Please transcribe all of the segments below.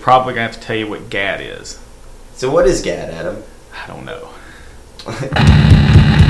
Probably gonna have to tell you what GAD is. So what is GAD, Adam? I don't know.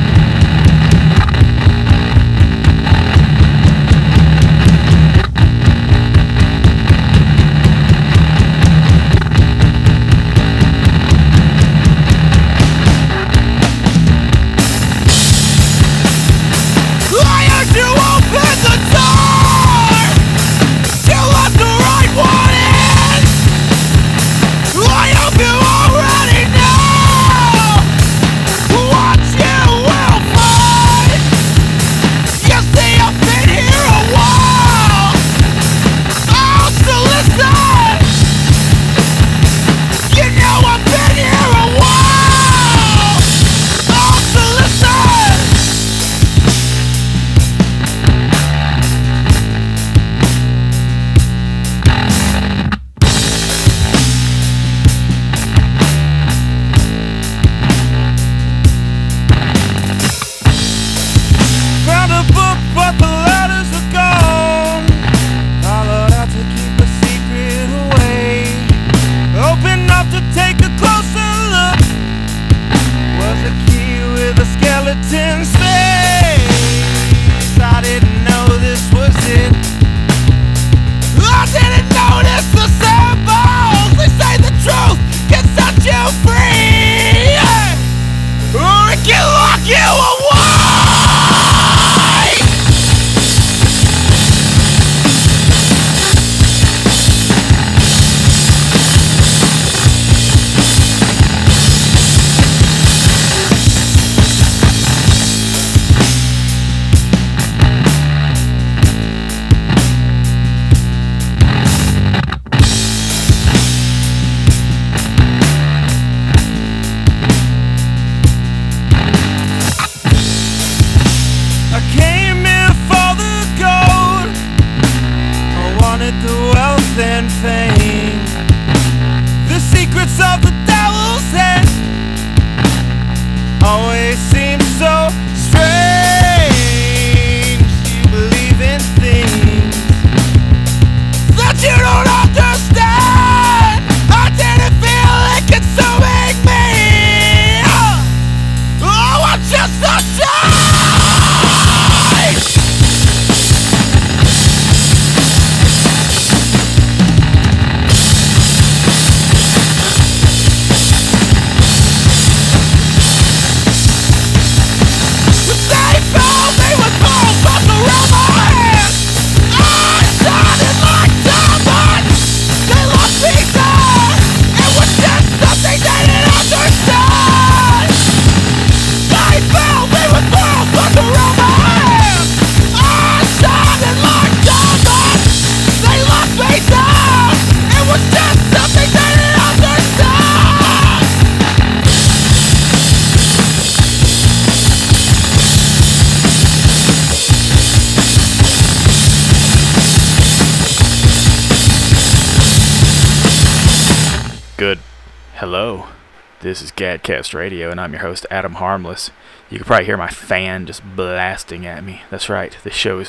Gadcast Radio, and I'm your host, Adam Harmless. You can probably hear my fan just blasting at me. That's right, this show is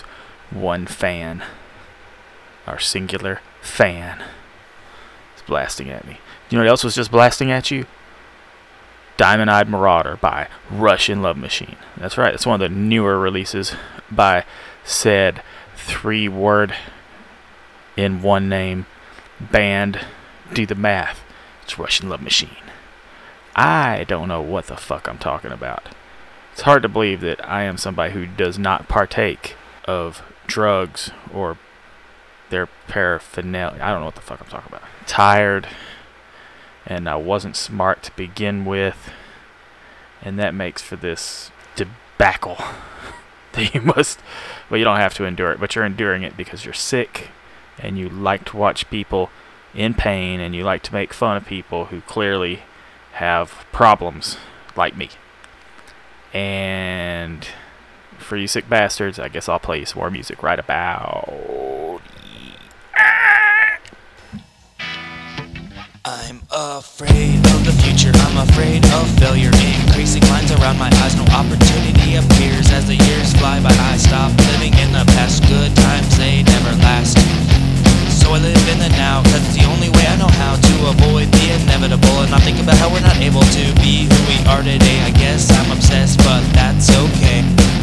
one fan. Our singular fan is blasting at me. You know what else was just blasting at you? Diamond Eyed Marauder by Russian Love Machine. That's right, it's one of the newer releases by said three word in one name band. Do the math. It's Russian Love Machine. I don't know what the fuck I'm talking about. It's hard to believe that I am somebody who does not partake of drugs or their paraphernalia. I don't know what the fuck I'm talking about. Tired, and I wasn't smart to begin with, and that makes for this debacle that you must. Well, you don't have to endure it, but you're enduring it because you're sick, and you like to watch people in pain, and you like to make fun of people who clearly have problems like me. And for you sick bastards, I guess I'll play you some more music right about. I'm afraid of the future, I'm afraid of failure. Increasing lines around my eyes, no opportunity appears as the years fly by. I stop living in the past, good times they never last. I live in the now Cause it's the only way I know how to avoid the inevitable. And I think about how we're not able to be who we are today. I guess I'm obsessed, but that's okay.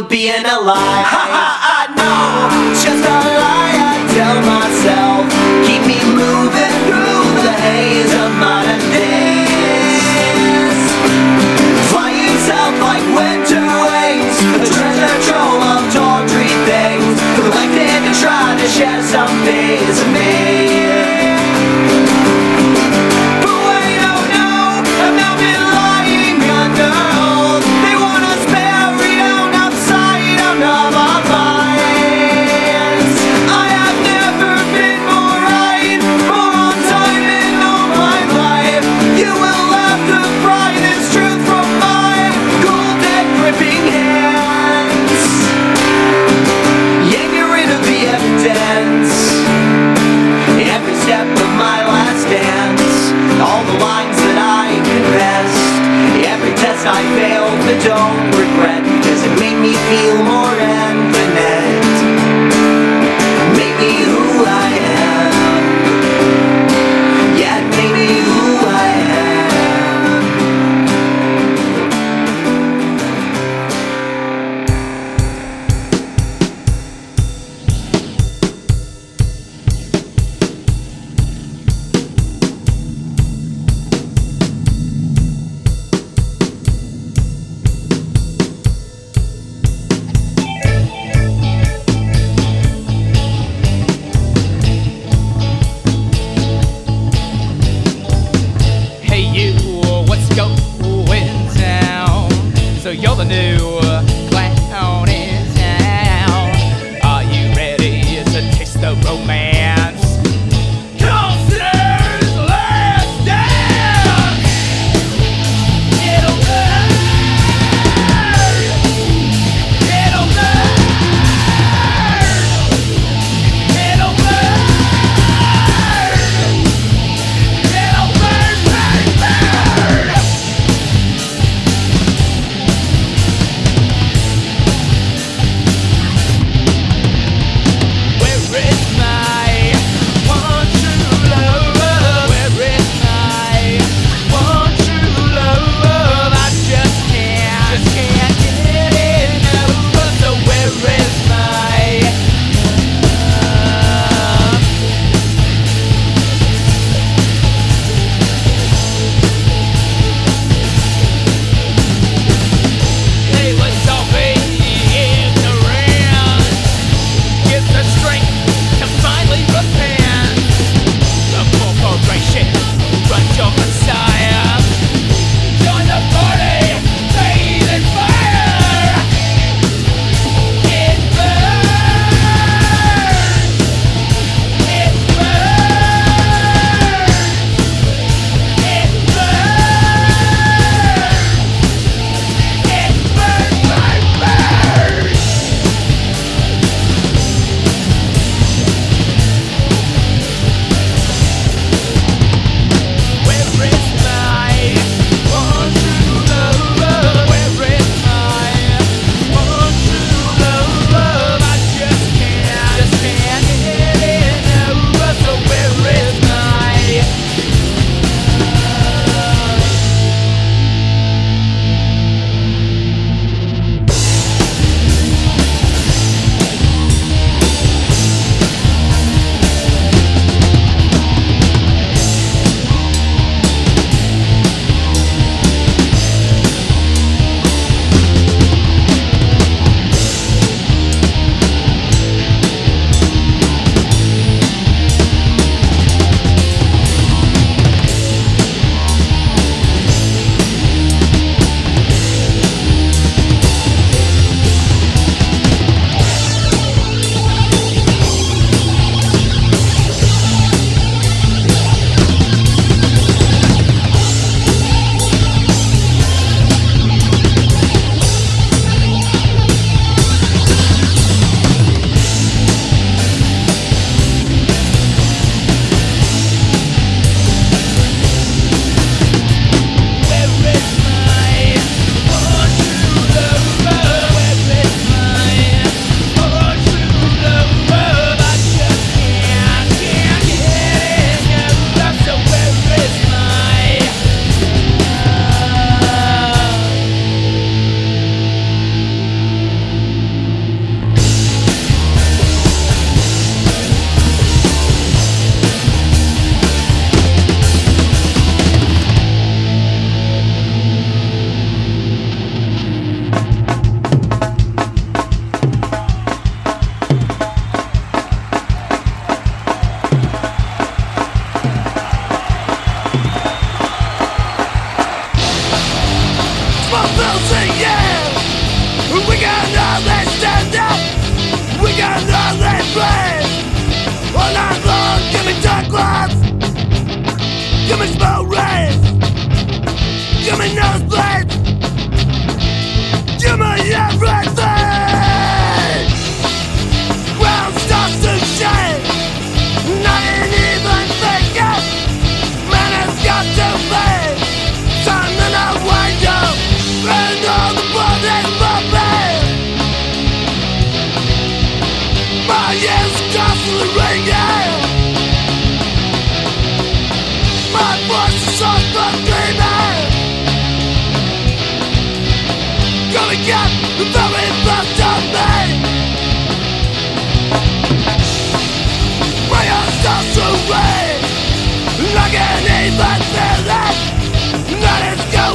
Of being alive.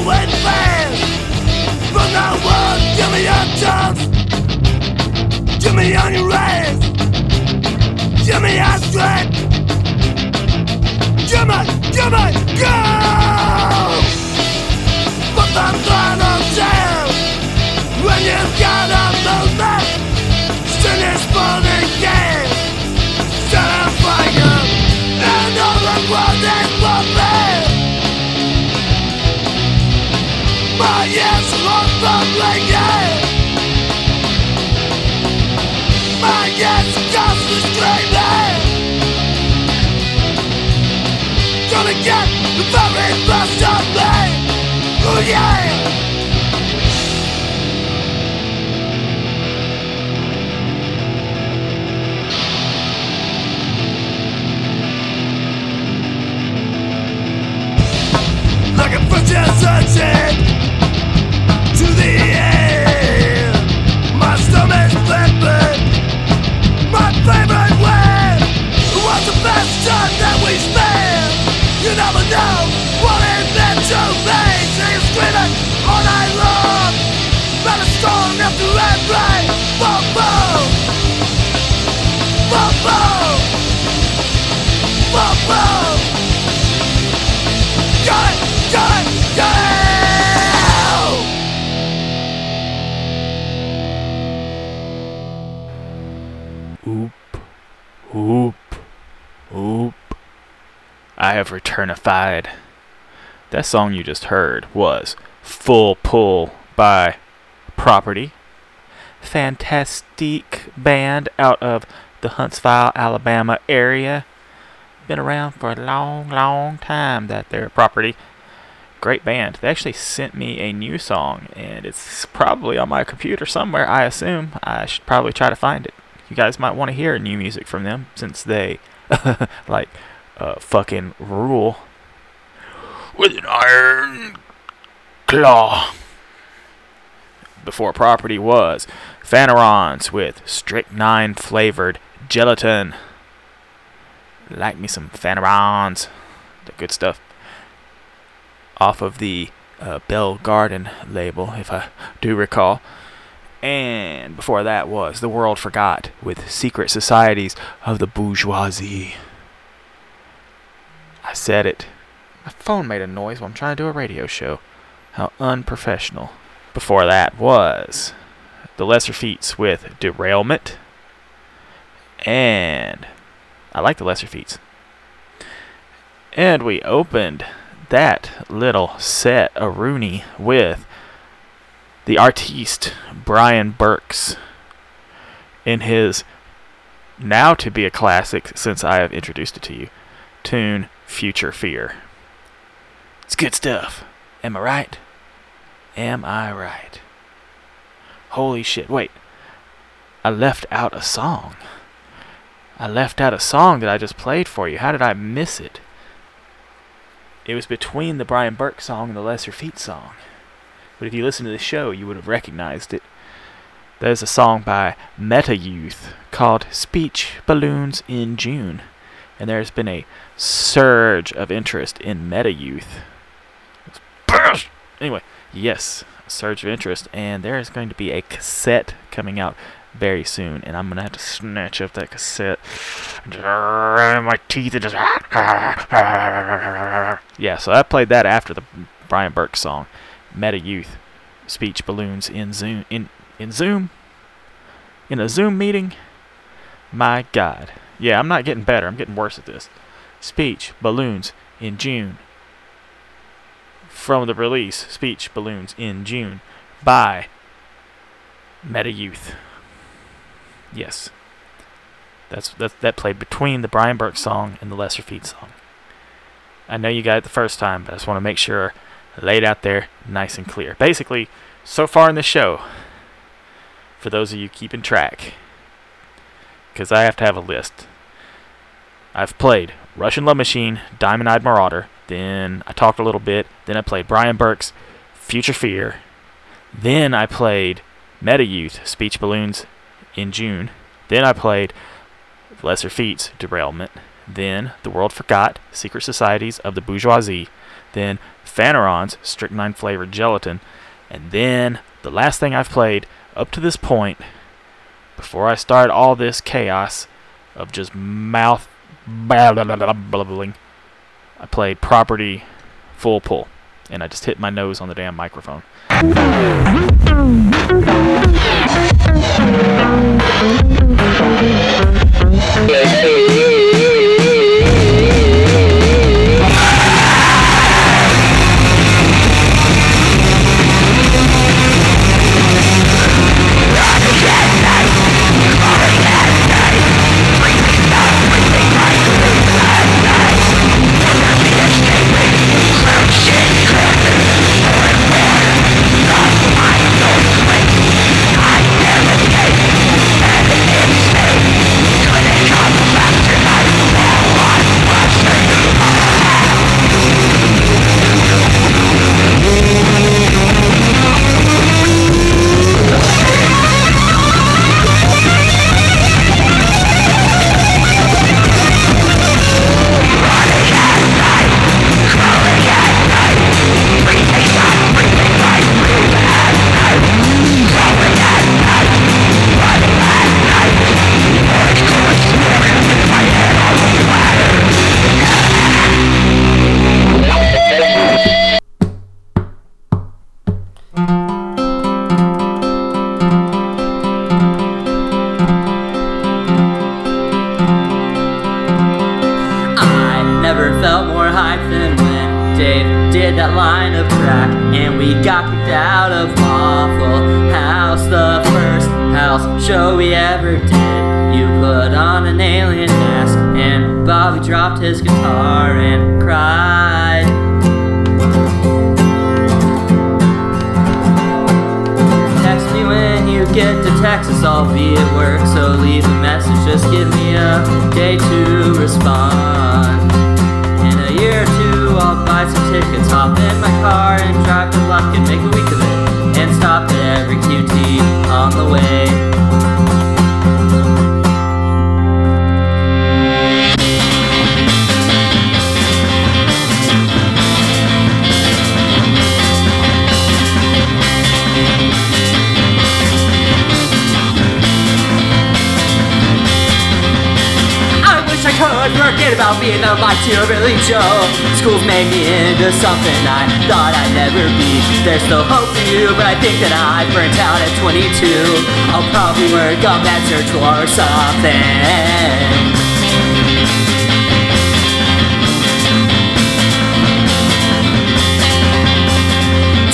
Going fast. From now on, give me a chance. Give me on your rays. Give me a strength. Give me, give me, go! But I'm the final down when you've got a movement. Sin is burning gas. Gonna get the very best of me. Oh yeah. like a butcher's searching to You what it meant to me. Singing, screaming all night have returnified. That song you just heard was Full Pull by Property. Fantastic band out of the Huntsville, Alabama area. Been around for a long, long time, that their property. Great band. They actually sent me a new song, and it's probably on my computer somewhere, I assume. I should probably try to find it you guys might want to hear new music from them since they like uh, fucking rule with an iron claw. Before property was Phanerons with strychnine flavored gelatin. Like me some Phanerons, the good stuff. Off of the uh, Bell Garden label, if I do recall. And before that was The World Forgot with Secret Societies of the Bourgeoisie. I said it. My phone made a noise while I'm trying to do a radio show. How unprofessional. Before that was The Lesser Feats with Derailment. And I like The Lesser Feats. And we opened that little set of Rooney with the artiste Brian Burks in his now to be a classic since I have introduced it to you tune Future Fear. It's good stuff. Am I right? Am I right? Holy shit. Wait. I left out a song. I left out a song that I just played for you. How did I miss it? It was between the Brian Burke song and the Lesser Feats song. But if you listen to the show, you would have recognized it. There's a song by Meta Youth called Speech Balloons in June. And there's been a surge of interest in Meta Youth. Anyway, yes, a surge of interest. And there is going to be a cassette coming out very soon. And I'm to have to snatch up that cassette. My teeth just. Yeah, so I played that after the Brian Burke song. Meta Youth speech balloons in Zoom in in Zoom in a Zoom meeting. My God. Yeah, I'm not getting better. I'm getting worse at this. Speech Balloons in June. From the release, Speech Balloons in June by Meta Youth. Yes. That's, that's that played between the Brian Burke song and the Lesser Feats song. I know you got it the first time, but I just want to make sure it out there nice and clear. Basically, so far in the show, for those of you keeping track, because I have to have a list. I've played Russian Love Machine, Diamond Eyed Marauder, then I talked a little bit, then I played Brian Burke's Future Fear, then I played Meta Youth, Speech Balloons in June, then I played Lesser Feats, Derailment, then The World Forgot, Secret Societies of the Bourgeoisie, then Phanerons, Strychnine Flavored Gelatin, and then the last thing I've played up to this point, before I start all this chaos of just mouth blabbling, I played Property Full Pull, and I just hit my nose on the damn microphone. And Bobby dropped his guitar and cried. Text me when you get to Texas, I'll be at work, so leave a message, just give me a day to respond. In a year or two, I'll buy some tickets, hop in my car and drive to luck and make a week of it, and stop at every QT on the way. Could forget about being a mighty Billy Joe. School's made me into something I thought I'd never be. There's still hope for you, but I think that I burnt out at 22. I'll probably work on that search or something.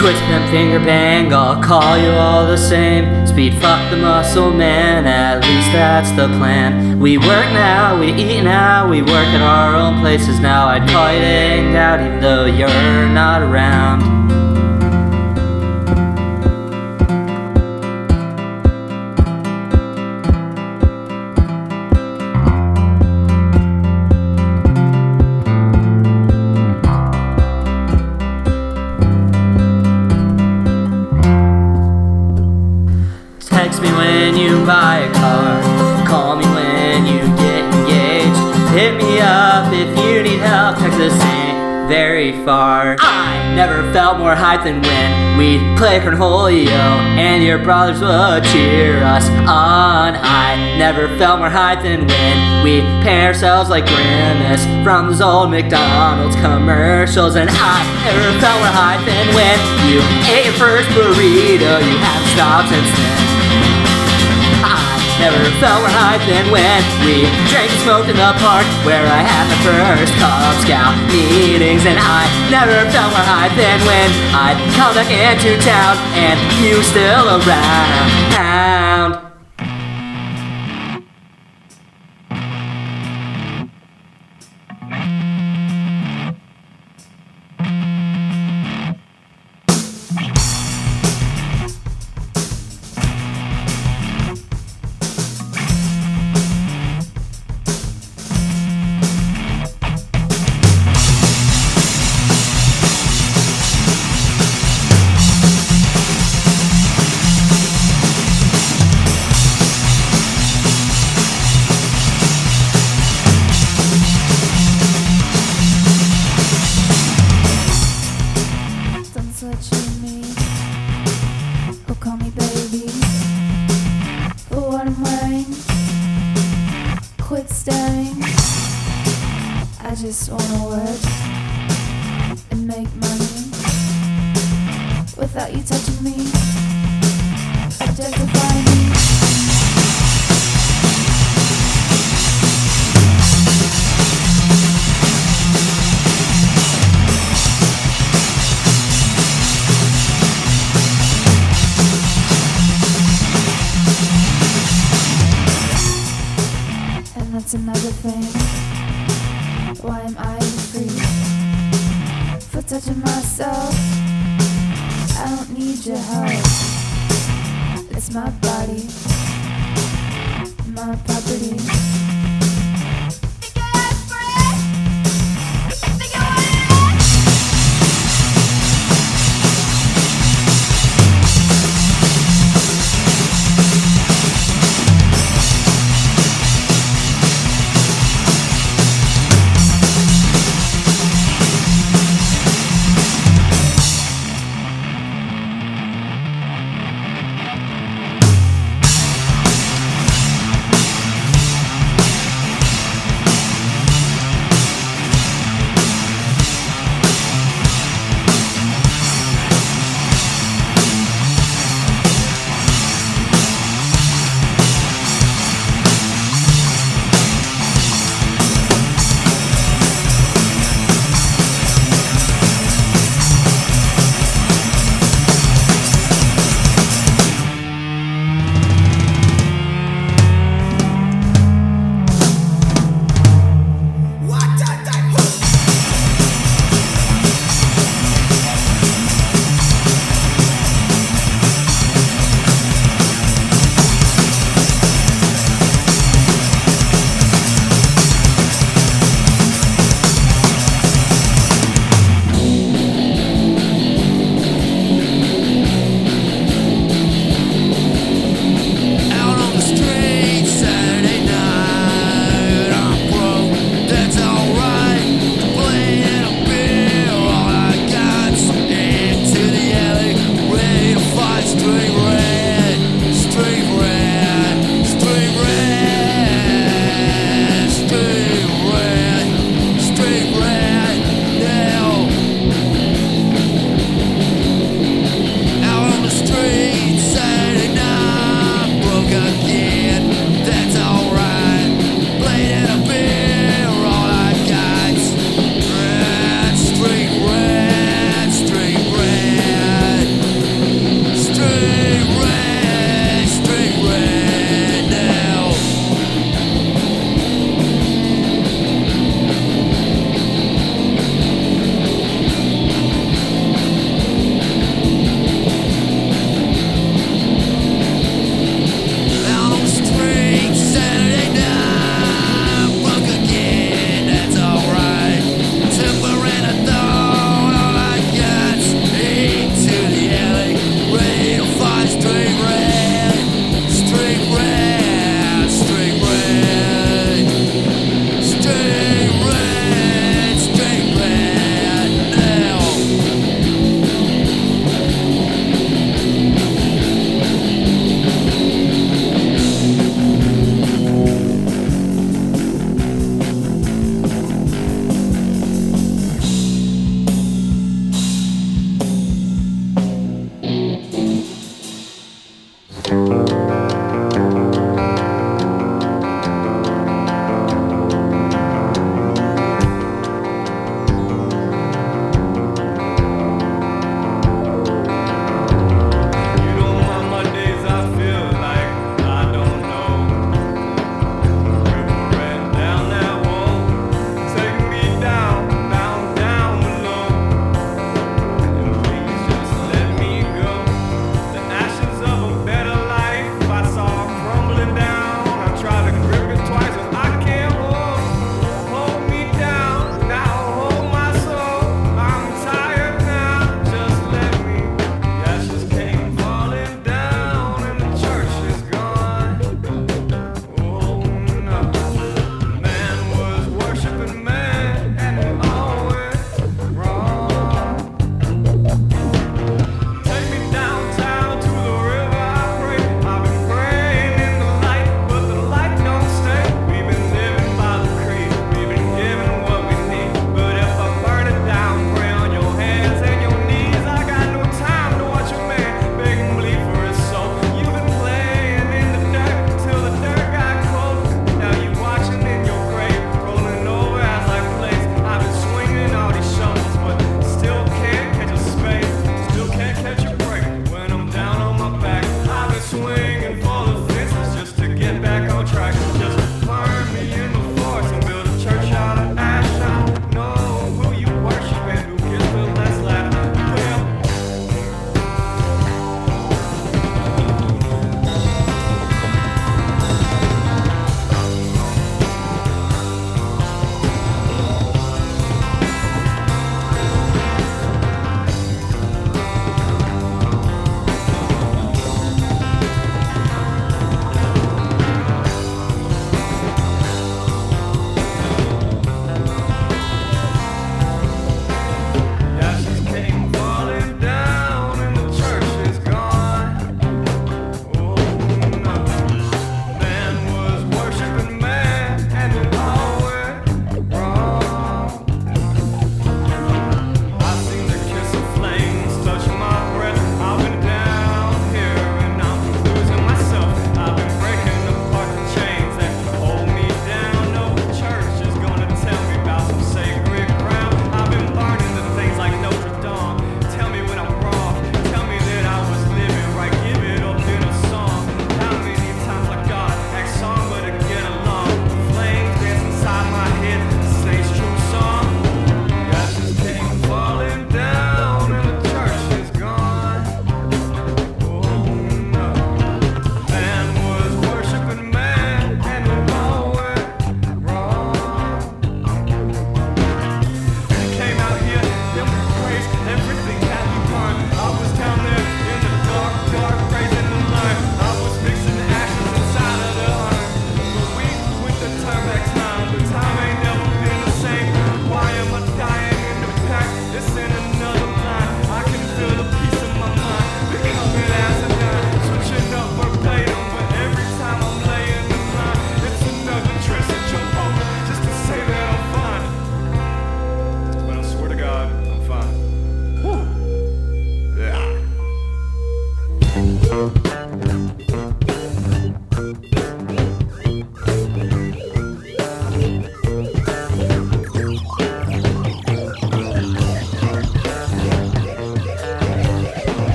Twitch, pimp, finger bang, I'll call you all the same. Speed, fuck the muscle man, at least that's the plan. We work now, we eat now, we work at our own places now. I'd call you to hang out even though you're not around. Felt more hyped than when we'd play Cornholio and your brothers would cheer us on. I never felt more hyped than when we pay ourselves like Grimace from those old McDonald's commercials. And I never felt more hyped than when you ate your first burrito. You haven't stopped since then. Never felt more hype than when we drank and smoked in the park where I had my first Cub Scout meetings. And I never felt more hype than when I'd come back into town and you still around. Why am I free for touching myself? I don't need your help. It's my body, my property.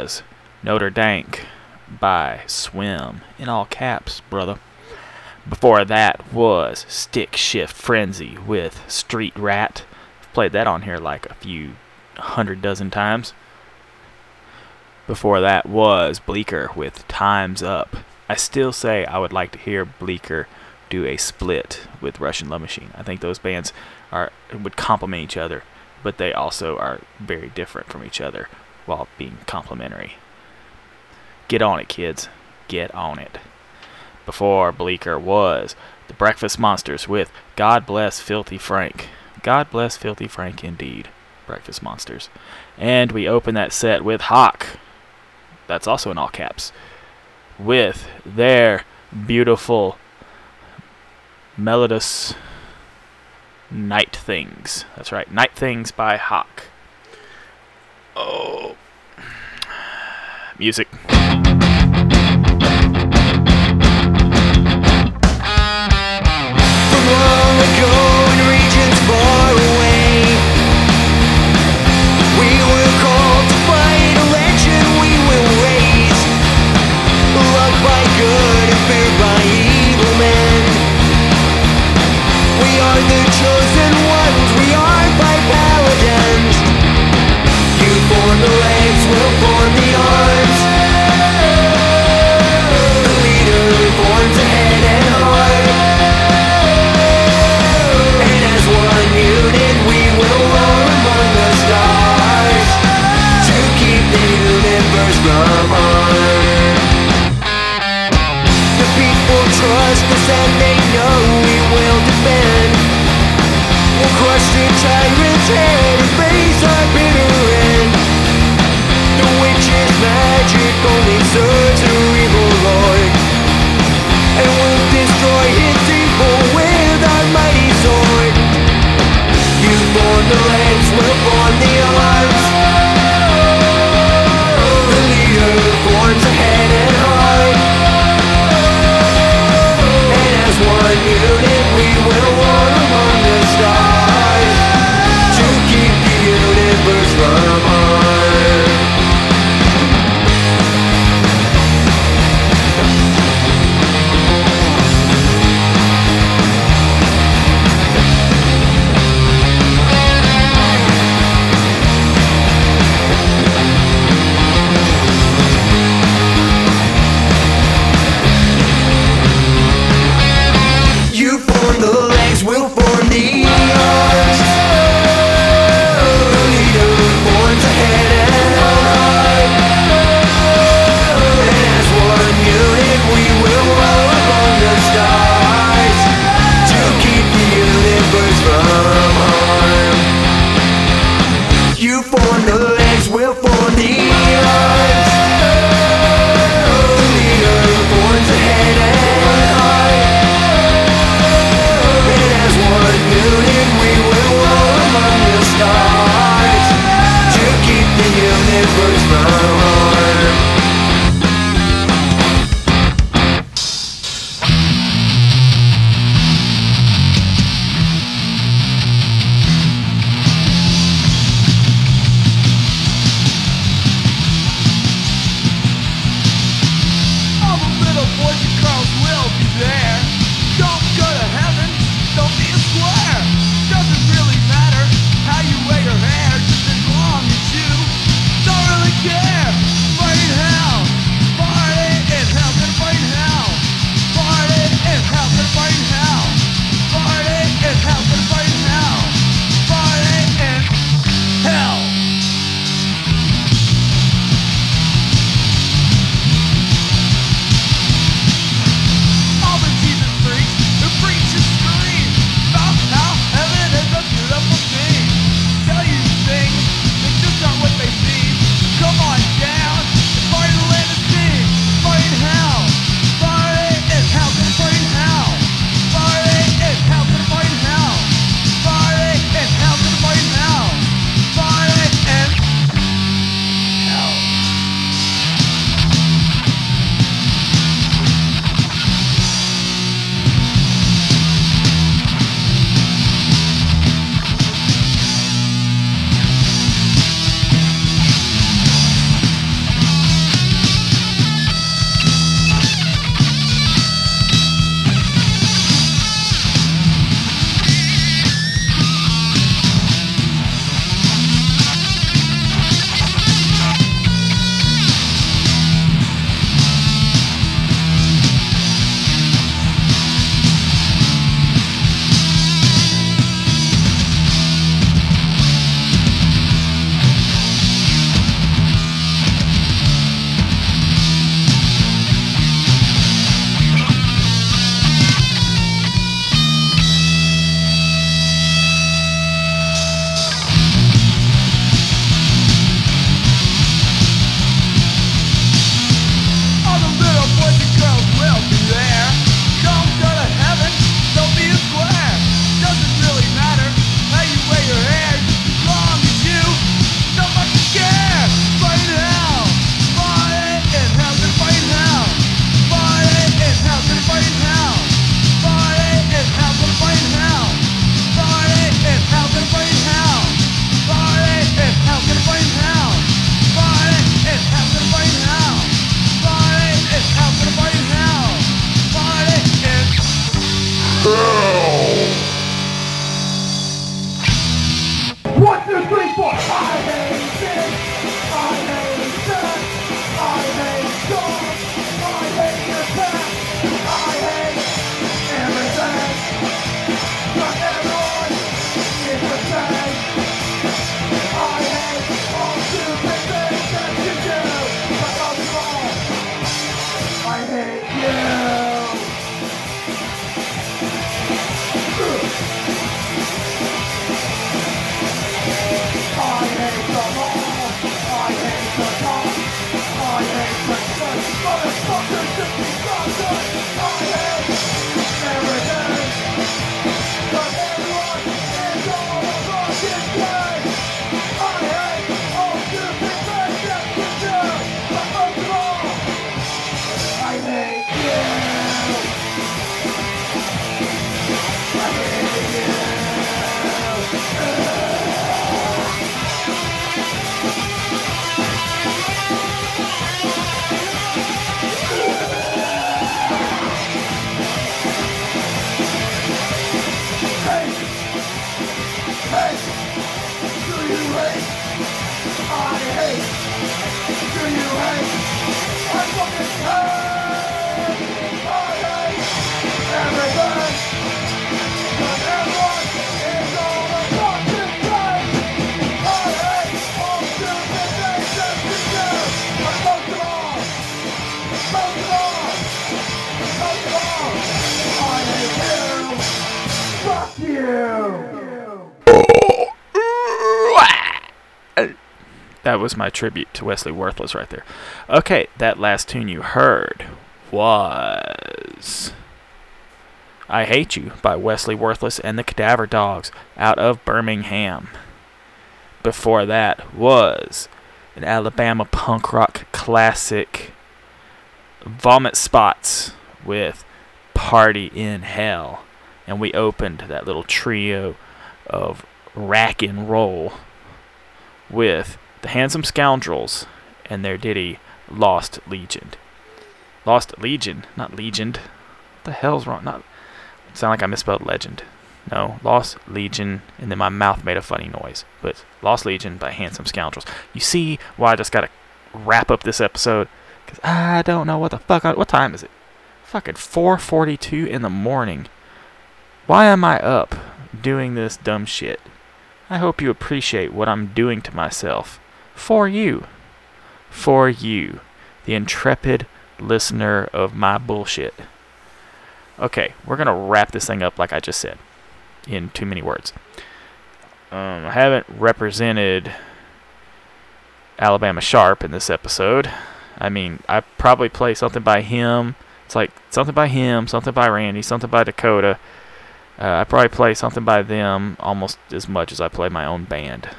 Was Notre Dank by Swim in all caps, brother. Before that was Stick Shift Frenzy with Street Rat. I've played that on here like a few hundred dozen times. Before that was Bleecker with Time's Up. I still say I would like to hear Bleecker do a split with Russian Love Machine. I think those bands are would complement each other, but they also are very different from each other while being complimentary. Get on it, kids. Get on it. Before Bleecker was the Breakfast Monsters with God Bless Filthy Frank. God bless Filthy Frank indeed. Breakfast Monsters. And we open that set with Hawk. That's also in all caps. With their beautiful melodious Night Things. That's right, Night Things by Hawk. Oh. Music. Was my tribute to Wesley Worthless right there. Okay, that last tune you heard was I Hate You by Wesley Worthless and the Cadaver Dogs out of Birmingham. Before that was an Alabama punk rock classic Vomit Spots with Party in Hell. And we opened that little trio of rack and roll with the Handsome Scoundrels and their ditty Lost Legion. Lost Legion, not Legion. What the hell's wrong? Not sound like I misspelled legend. No, Lost Legion, and then my mouth made a funny noise. But Lost Legion by Handsome Scoundrels. You see why I just gotta wrap up this episode? Cause I don't know what the fuck. I, what time is it? Fucking 4:42 in the morning. Why am I up doing this dumb shit? I hope you appreciate what I'm doing to myself. For you. For you. The intrepid listener of my bullshit. Okay, we're going to wrap this thing up like I just said in too many words. Um, I haven't represented Alabama Sharp in this episode. I mean, I probably play something by him. It's like something by him, something by Randy, something by Dakota. Uh, I probably play something by them almost as much as I play my own band.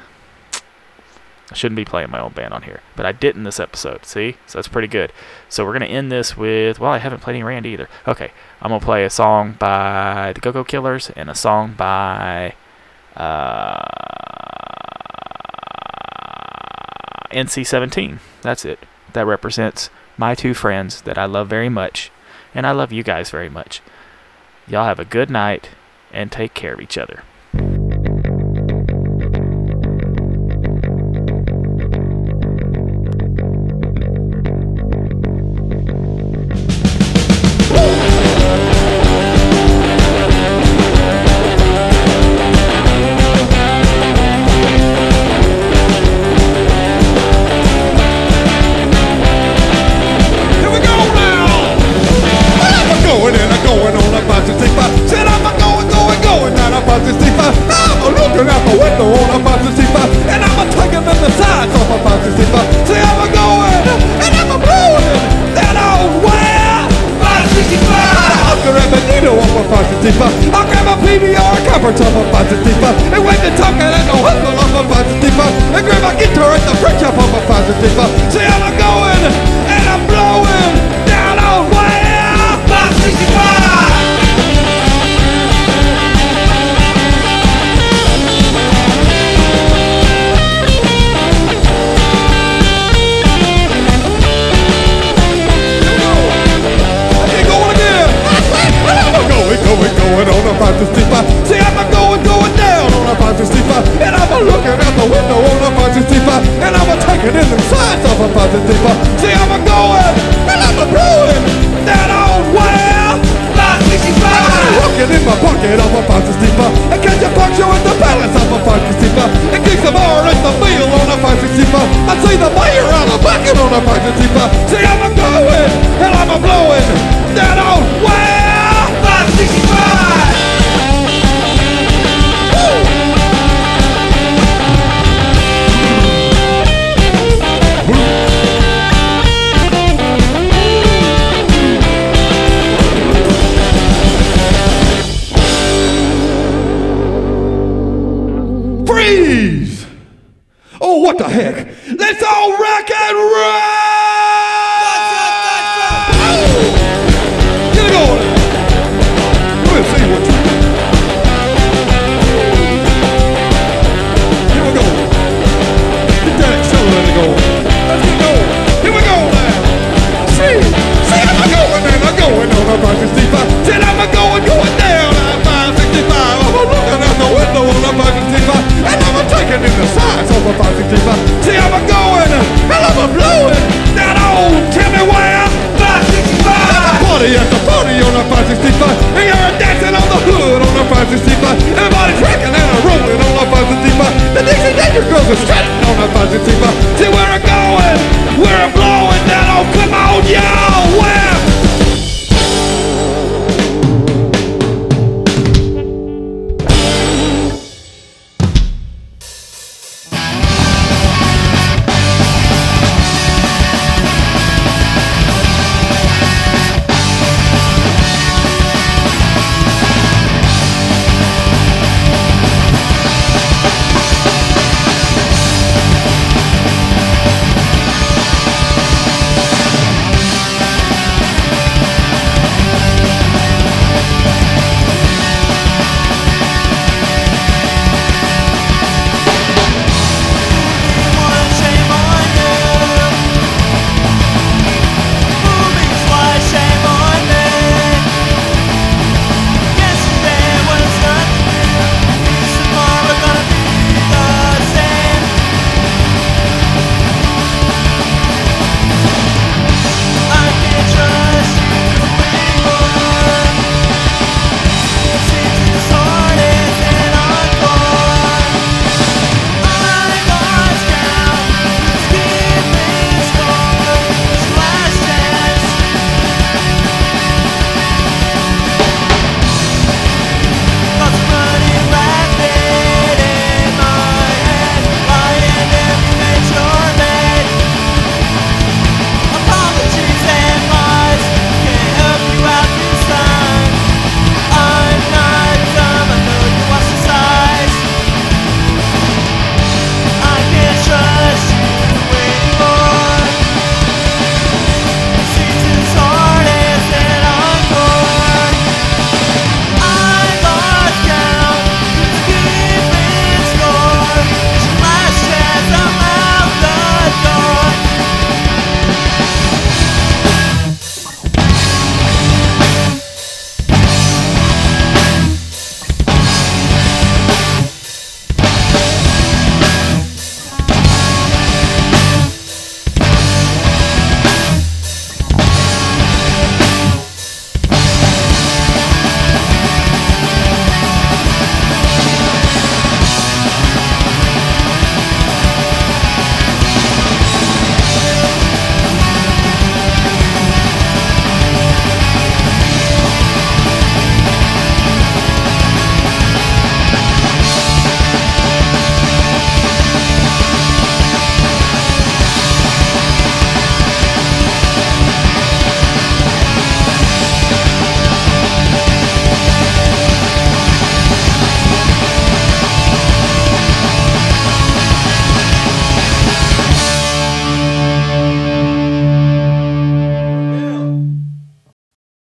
I shouldn't be playing my own band on here, but I did in this episode. See, so that's pretty good. So we're gonna end this with well, I haven't played any Randy either. Okay, I'm gonna play a song by the Go Go Killers and a song by uh, NC17. That's it. That represents my two friends that I love very much, and I love you guys very much. Y'all have a good night and take care of each other.